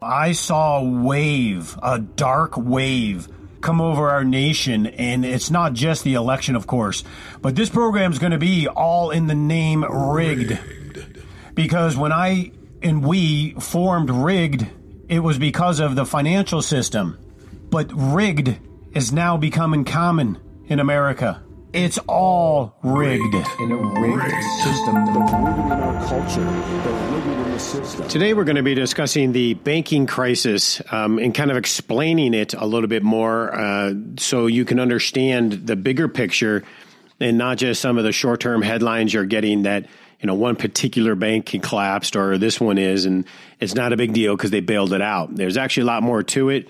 I saw a wave, a dark wave come over our nation. And it's not just the election, of course, but this program is going to be all in the name rigged. rigged. Because when I and we formed rigged, it was because of the financial system. But rigged is now becoming common in America. It's all rigged. In a rigged, rigged. system, the rigged in our culture, the rigged in the system. Today, we're going to be discussing the banking crisis um, and kind of explaining it a little bit more uh, so you can understand the bigger picture and not just some of the short term headlines you're getting that you know one particular bank collapsed or this one is and it's not a big deal because they bailed it out there's actually a lot more to it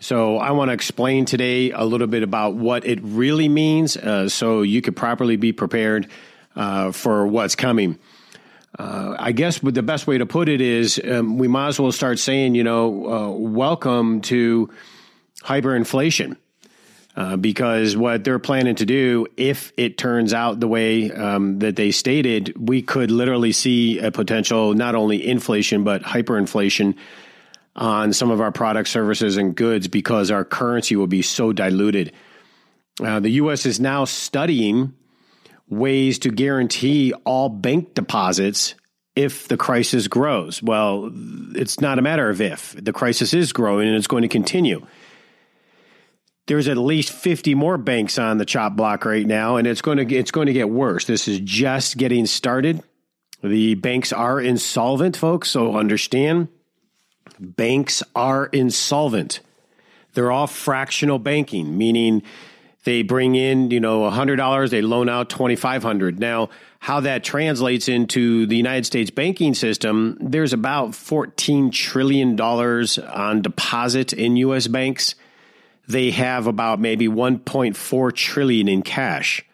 so I want to explain today a little bit about what it really means uh, so you could properly be prepared uh, for what's coming. Uh, I guess the best way to put it is um, we might as well start saying, you know, uh, welcome to hyperinflation. Uh, because what they're planning to do, if it turns out the way um, that they stated, we could literally see a potential not only inflation but hyperinflation on some of our products, services, and goods because our currency will be so diluted. Uh, the U.S. is now studying ways to guarantee all bank deposits if the crisis grows. Well, it's not a matter of if. The crisis is growing and it's going to continue. There's at least 50 more banks on the chop block right now, and it's going to it's going to get worse. This is just getting started. The banks are insolvent, folks, so understand banks are insolvent. They're all fractional banking, meaning they bring in, you know, $100, they loan out 2500 Now, how that translates into the United States banking system, there's about $14 trillion on deposit in U.S. banks. They have about maybe 1.4 trillion in cash.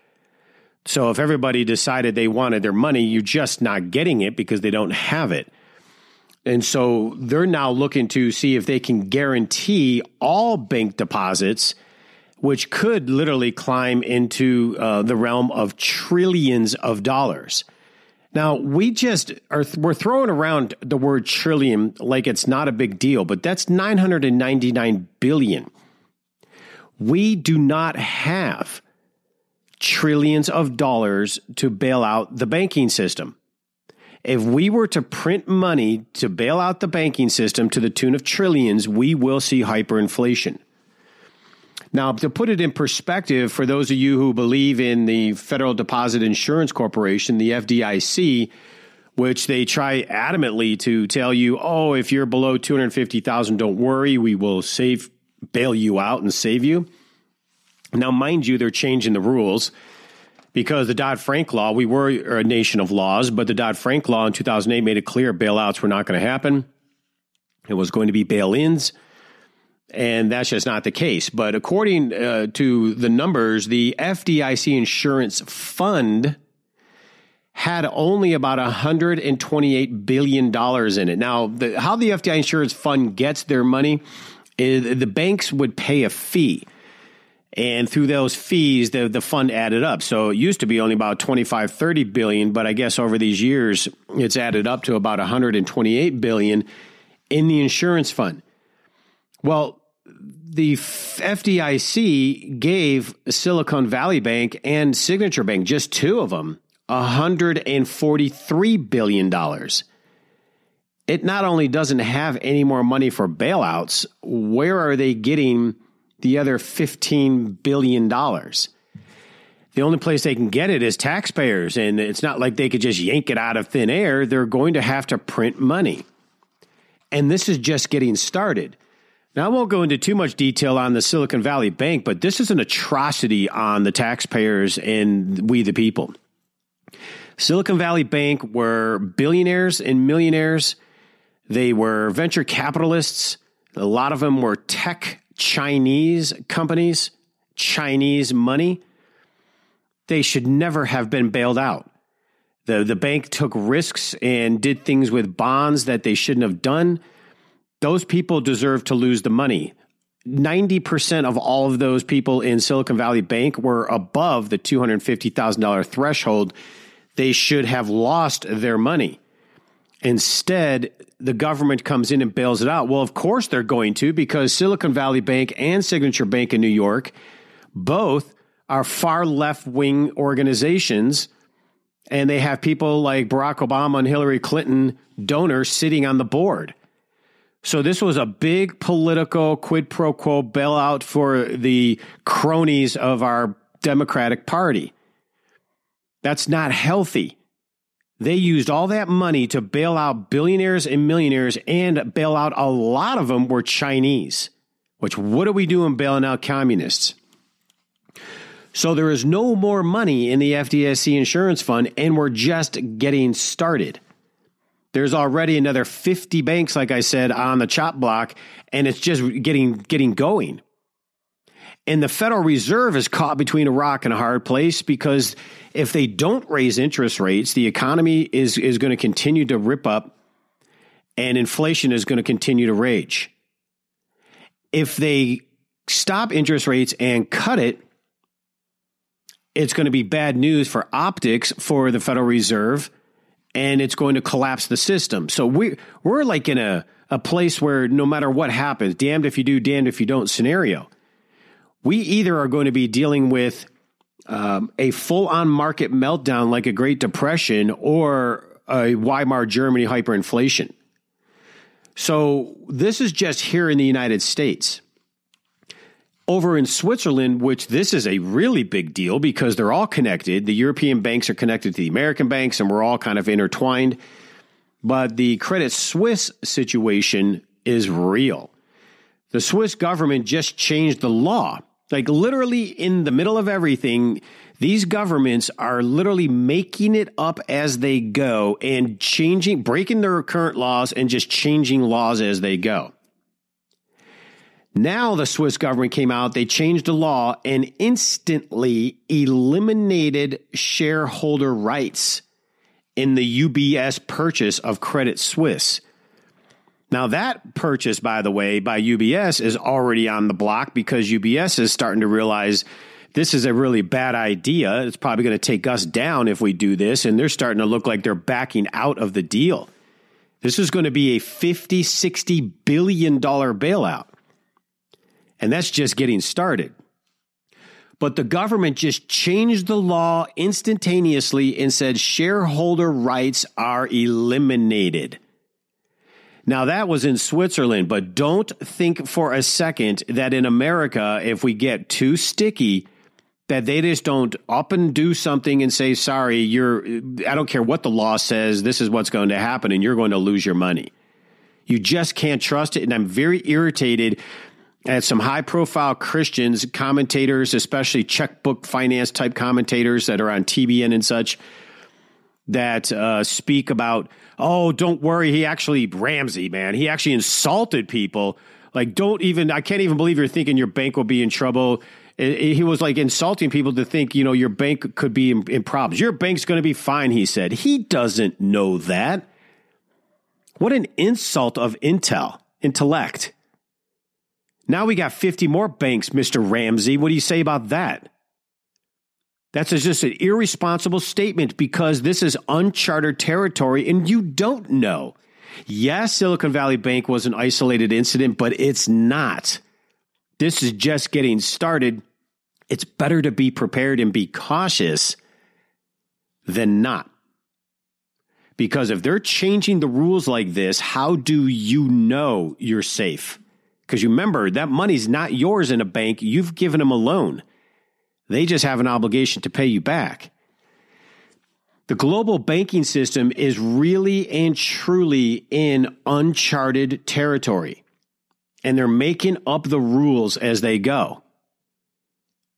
So if everybody decided they wanted their money, you're just not getting it because they don't have it. And so they're now looking to see if they can guarantee all bank deposits, which could literally climb into uh, the realm of trillions of dollars. Now, we just are we're throwing around the word trillion like it's not a big deal, but that's 999 billion. We do not have trillions of dollars to bail out the banking system. If we were to print money to bail out the banking system to the tune of trillions, we will see hyperinflation. Now, to put it in perspective, for those of you who believe in the Federal Deposit Insurance Corporation, the FDIC, which they try adamantly to tell you, oh, if you're below 250,000, don't worry, we will save, bail you out and save you. Now, mind you, they're changing the rules because the Dodd Frank law, we were a nation of laws, but the Dodd Frank law in 2008 made it clear bailouts were not going to happen. It was going to be bail ins. And that's just not the case. But according uh, to the numbers, the FDIC insurance fund had only about $128 billion in it. Now, the, how the FDIC insurance fund gets their money is the banks would pay a fee and through those fees the the fund added up so it used to be only about 25 30 billion but i guess over these years it's added up to about 128 billion in the insurance fund well the FDIC gave Silicon Valley Bank and Signature Bank, just two of them, $143 billion. It not only doesn't have any more money for bailouts, where are they getting the other $15 billion. The only place they can get it is taxpayers, and it's not like they could just yank it out of thin air. They're going to have to print money. And this is just getting started. Now, I won't go into too much detail on the Silicon Valley Bank, but this is an atrocity on the taxpayers and we, the people. Silicon Valley Bank were billionaires and millionaires. They were venture capitalists. A lot of them were tech Chinese companies, Chinese money, they should never have been bailed out. The, the bank took risks and did things with bonds that they shouldn't have done. Those people deserve to lose the money. 90% of all of those people in Silicon Valley Bank were above the $250,000 threshold. They should have lost their money. Instead, the government comes in and bails it out. Well, of course they're going to because Silicon Valley Bank and Signature Bank in New York both are far left wing organizations. And they have people like Barack Obama and Hillary Clinton donors sitting on the board. So this was a big political quid pro quo bailout for the cronies of our Democratic Party. That's not healthy. They used all that money to bail out billionaires and millionaires and bail out a lot of them were Chinese. Which, what are we doing bailing out communists? So there is no more money in the FDIC insurance fund, and we're just getting started. There's already another 50 banks, like I said, on the chop block, and it's just getting getting going. And the Federal Reserve is caught between a rock and a hard place because if they don't raise interest rates, the economy is, is going to continue to rip up and inflation is going to continue to rage. If they stop interest rates and cut it, it's going to be bad news for optics for the Federal Reserve and it's going to collapse the system. So we we're like in a, a place where no matter what happens, damned if you do, damned if you don't scenario we either are going to be dealing with um, a full on market meltdown like a Great Depression or a Weimar Germany hyperinflation. So this is just here in the United States. Over in Switzerland, which this is a really big deal because they're all connected. The European banks are connected to the American banks and we're all kind of intertwined. But the Credit Suisse situation is real. The Swiss government just changed the law like literally in the middle of everything, these governments are literally making it up as they go and changing, breaking their current laws and just changing laws as they go. Now the Swiss government came out, they changed the law and instantly eliminated shareholder rights in the UBS purchase of Credit Suisse. Now, that purchase, by the way, by UBS is already on the block because UBS is starting to realize this is a really bad idea. It's probably going to take us down if we do this. And they're starting to look like they're backing out of the deal. This is going to be a 50, 60 billion dollar bailout. And that's just getting started. But the government just changed the law instantaneously and said shareholder rights are eliminated. Now, that was in Switzerland, but don't think for a second that in America, if we get too sticky, that they just don't up and do something and say, sorry, you're, I don't care what the law says, this is what's going to happen, and you're going to lose your money. You just can't trust it. And I'm very irritated at some high profile Christians, commentators, especially checkbook finance type commentators that are on TBN and such, that uh, speak about oh, don't worry. He actually, Ramsey, man, he actually insulted people. Like, don't even, I can't even believe you're thinking your bank will be in trouble. He was like insulting people to think, you know, your bank could be in, in problems. Your bank's going to be fine, he said. He doesn't know that. What an insult of intel, intellect. Now we got 50 more banks, Mr. Ramsey. What do you say about that? That's just an irresponsible statement because this is uncharted territory and you don't know. Yes, Silicon Valley Bank was an isolated incident, but it's not. This is just getting started. It's better to be prepared and be cautious than not. Because if they're changing the rules like this, how do you know you're safe? Because you remember, that money's not yours in a bank. You've given them a loan. They just have an obligation to pay you back. The global banking system is really and truly in uncharted territory, and they're making up the rules as they go.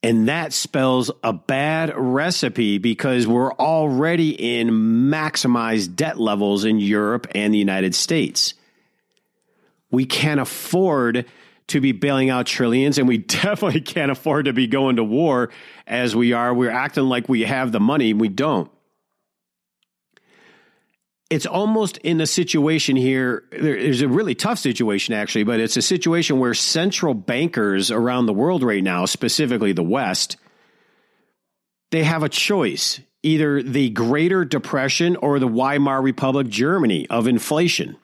And that spells a bad recipe because we're already in maximized debt levels in Europe and the United States. We can't afford to be bailing out trillions, and we definitely can't afford to be going to war as we are. We're acting like we have the money, and we don't. It's almost in a situation here. There's a really tough situation, actually, but it's a situation where central bankers around the world right now, specifically the West, they have a choice. either the Greater Depression or the Weimar Republic Germany of inflation.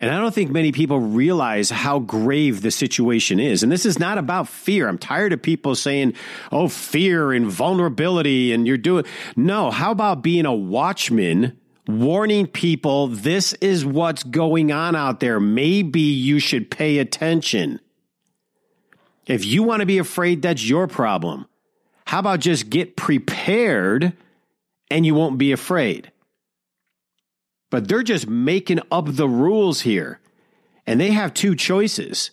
And I don't think many people realize how grave the situation is. And this is not about fear. I'm tired of people saying, oh, fear and vulnerability, and you're doing. No, how about being a watchman, warning people this is what's going on out there? Maybe you should pay attention. If you want to be afraid, that's your problem. How about just get prepared and you won't be afraid? But they're just making up the rules here. And they have two choices.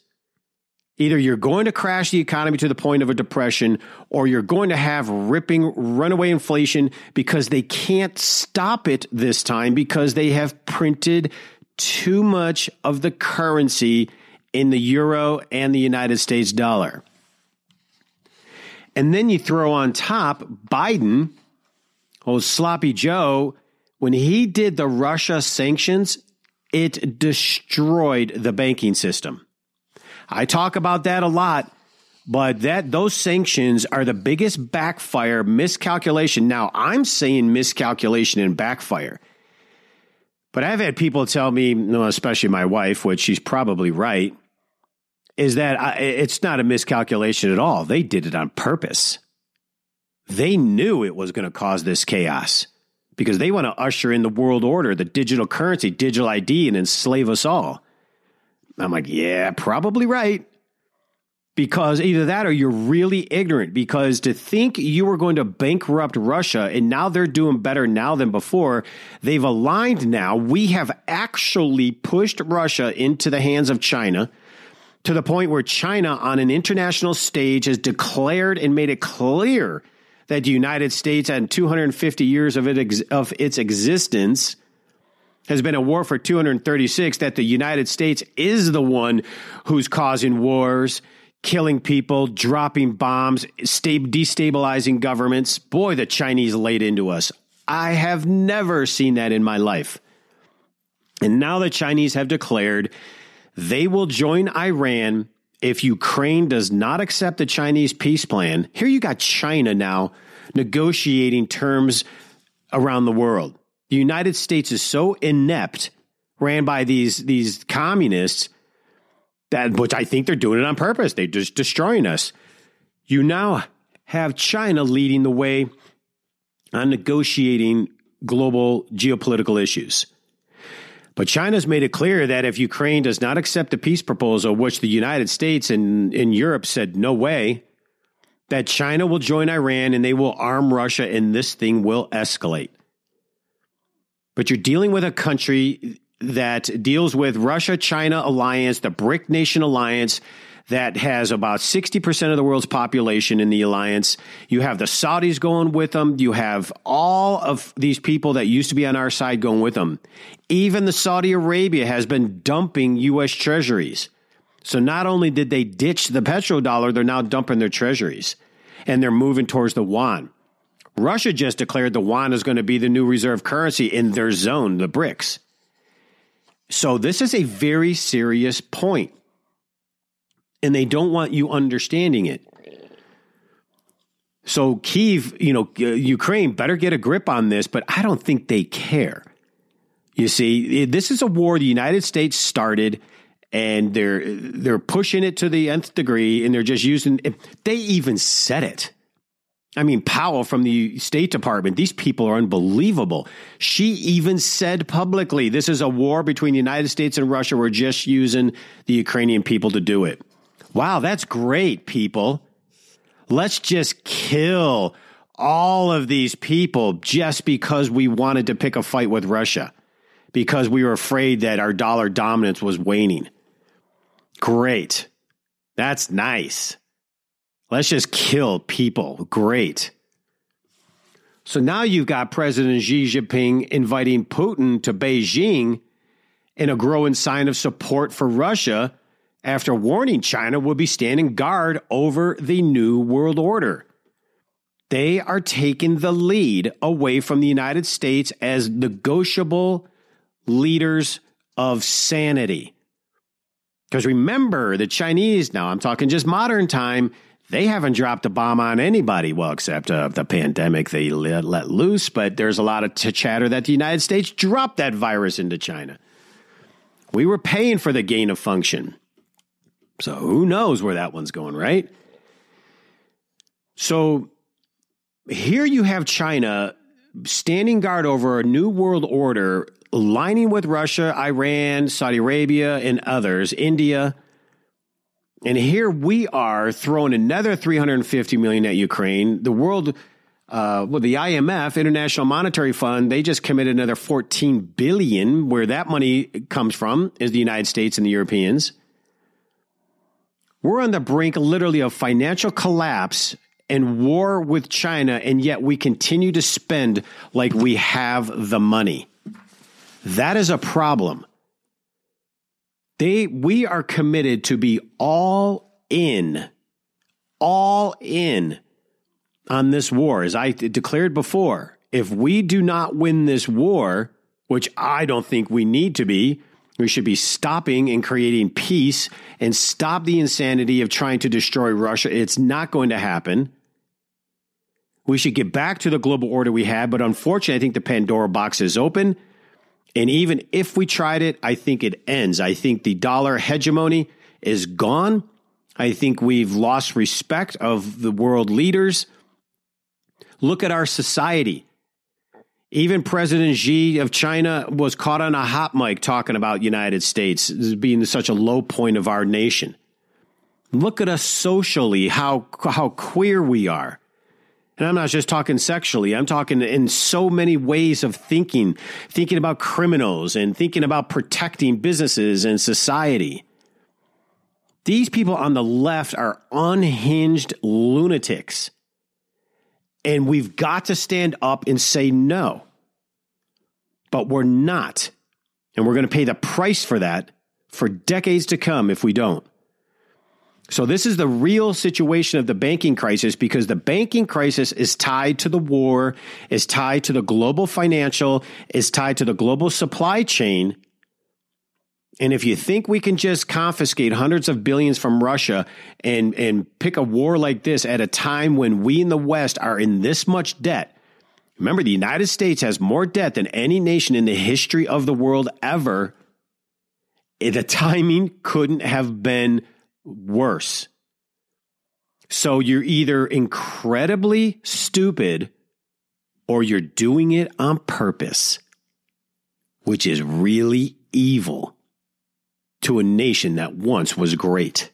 Either you're going to crash the economy to the point of a depression, or you're going to have ripping runaway inflation because they can't stop it this time because they have printed too much of the currency in the euro and the United States dollar. And then you throw on top Biden, old sloppy Joe, when he did the Russia sanctions, it destroyed the banking system. I talk about that a lot, but that those sanctions are the biggest backfire miscalculation. Now, I'm saying miscalculation and backfire. But I've had people tell me, especially my wife, which she's probably right, is that it's not a miscalculation at all. They did it on purpose. They knew it was going to cause this chaos because they want to usher in the world order, the digital currency, digital ID, and enslave us all. I'm like, yeah, probably right. Because either that or you're really ignorant. Because to think you were going to bankrupt Russia and now they're doing better now than before, they've aligned now. We have actually pushed Russia into the hands of China to the point where China on an international stage has declared and made it clear that the United States, and 250 years of, it, of its existence, has been a war for 236, that the United States is the one who's causing wars, killing people, dropping bombs, destabilizing governments. Boy, the Chinese laid into us. I have never seen that in my life. And now the Chinese have declared they will join Iran if Ukraine does not accept the Chinese peace plan, here you got China now negotiating terms around the world. The United States is so inept, ran by these these communists, that which I think they're doing it on purpose. They're just destroying us. You now have China leading the way on negotiating global geopolitical issues. But China's made it clear that if Ukraine does not accept the peace proposal, which the United States and in Europe said no way, that China will join Iran and they will arm Russia and this thing will escalate. But you're dealing with a country that deals with Russia China alliance, the BRIC nation alliance, that has about 60% of the world's population in the alliance. You have the Saudis going with them. You have all of these people that used to be on our side going with them. Even the Saudi Arabia has been dumping U.S. treasuries. So not only did they ditch the petrodollar, they're now dumping their treasuries and they're moving towards the yuan. Russia just declared the yuan is going to be the new reserve currency in their zone, the BRICS. So this is a very serious point and they don't want you understanding it. So Kiev, you know, uh, Ukraine better get a grip on this, but I don't think they care. You see, this is a war the United States started and they're they're pushing it to the nth degree and they're just using they even said it. I mean, Powell from the State Department, these people are unbelievable. She even said publicly, this is a war between the United States and Russia. We're just using the Ukrainian people to do it. Wow, that's great, people. Let's just kill all of these people just because we wanted to pick a fight with Russia, because we were afraid that our dollar dominance was waning. Great. That's nice. Let's just kill people. Great. So now you've got President Xi Jinping inviting Putin to Beijing in a growing sign of support for Russia after warning China would be standing guard over the New World Order. They are taking the lead away from the United States as negotiable leaders of sanity. Because remember, the Chinese, now I'm talking just modern time, They haven't dropped a bomb on anybody, well, except uh, the pandemic they let, let, loose. But there's a lot of t- chatter that the United States dropped that virus into China. We were paying for the gain of function. So who knows where that one's going, right? So here you have China standing guard over a new world order, lining with Russia, Iran, Saudi Arabia, and others, India. And here we are throwing another 350 million at Ukraine. The world, uh, well, the IMF, International Monetary Fund, they just committed another 14 billion. Where that money comes from is the United States and the Europeans. We're on the brink, literally, of financial collapse and war with China, and yet we continue to spend like we have the money. That is a problem. They, we are committed to be all in, all in on this war. As I declared before, if we do not win this war, which I don't think we need to be, we should be stopping and creating peace and stop the insanity of trying to destroy Russia. It's not going to happen. We should get back to the global order we had, but unfortunately, I think the Pandora box is open. And even if we tried it, I think it ends. I think the dollar hegemony is gone. I think we've lost respect of the world leaders. Look at our society. Even President Xi of China was caught on a hot mic talking about United States being such a low point of our nation. Look at us socially, how how queer we are. And I'm not just talking sexually, I'm talking in so many ways of thinking, thinking about criminals and thinking about protecting businesses and society. These people on the left are unhinged lunatics. And we've got to stand up and say no. But we're not. And we're going to pay the price for that for decades to come if we don't. So, this is the real situation of the banking crisis because the banking crisis is tied to the war, is tied to the global financial, is tied to the global supply chain. And if you think we can just confiscate hundreds of billions from Russia and, and pick a war like this at a time when we in the West are in this much debt, remember the United States has more debt than any nation in the history of the world ever. The timing couldn't have been worse. So you're either incredibly stupid or you're doing it on purpose, which is really evil to a nation that once was great.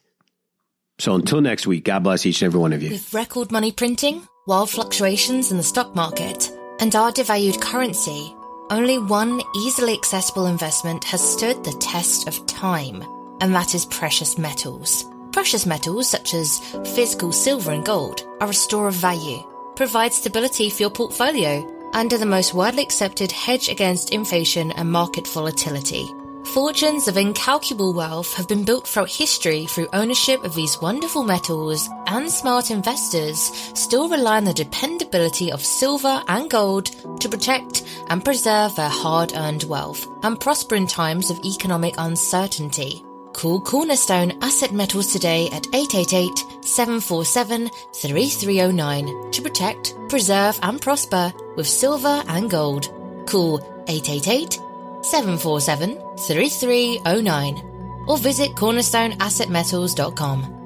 So until next week, God bless each and every one of you. With record money printing, wild fluctuations in the stock market, and our devalued currency, only one easily accessible investment has stood the test of time and that is precious metals. Precious metals, such as physical silver and gold, are a store of value, provide stability for your portfolio, and are the most widely accepted hedge against inflation and market volatility. Fortunes of incalculable wealth have been built throughout history through ownership of these wonderful metals, and smart investors still rely on the dependability of silver and gold to protect and preserve their hard earned wealth and prosper in times of economic uncertainty. Call Cornerstone Asset Metals today at 888-747-3309 to protect, preserve and prosper with silver and gold. Call 888-747-3309 or visit cornerstoneassetmetals.com.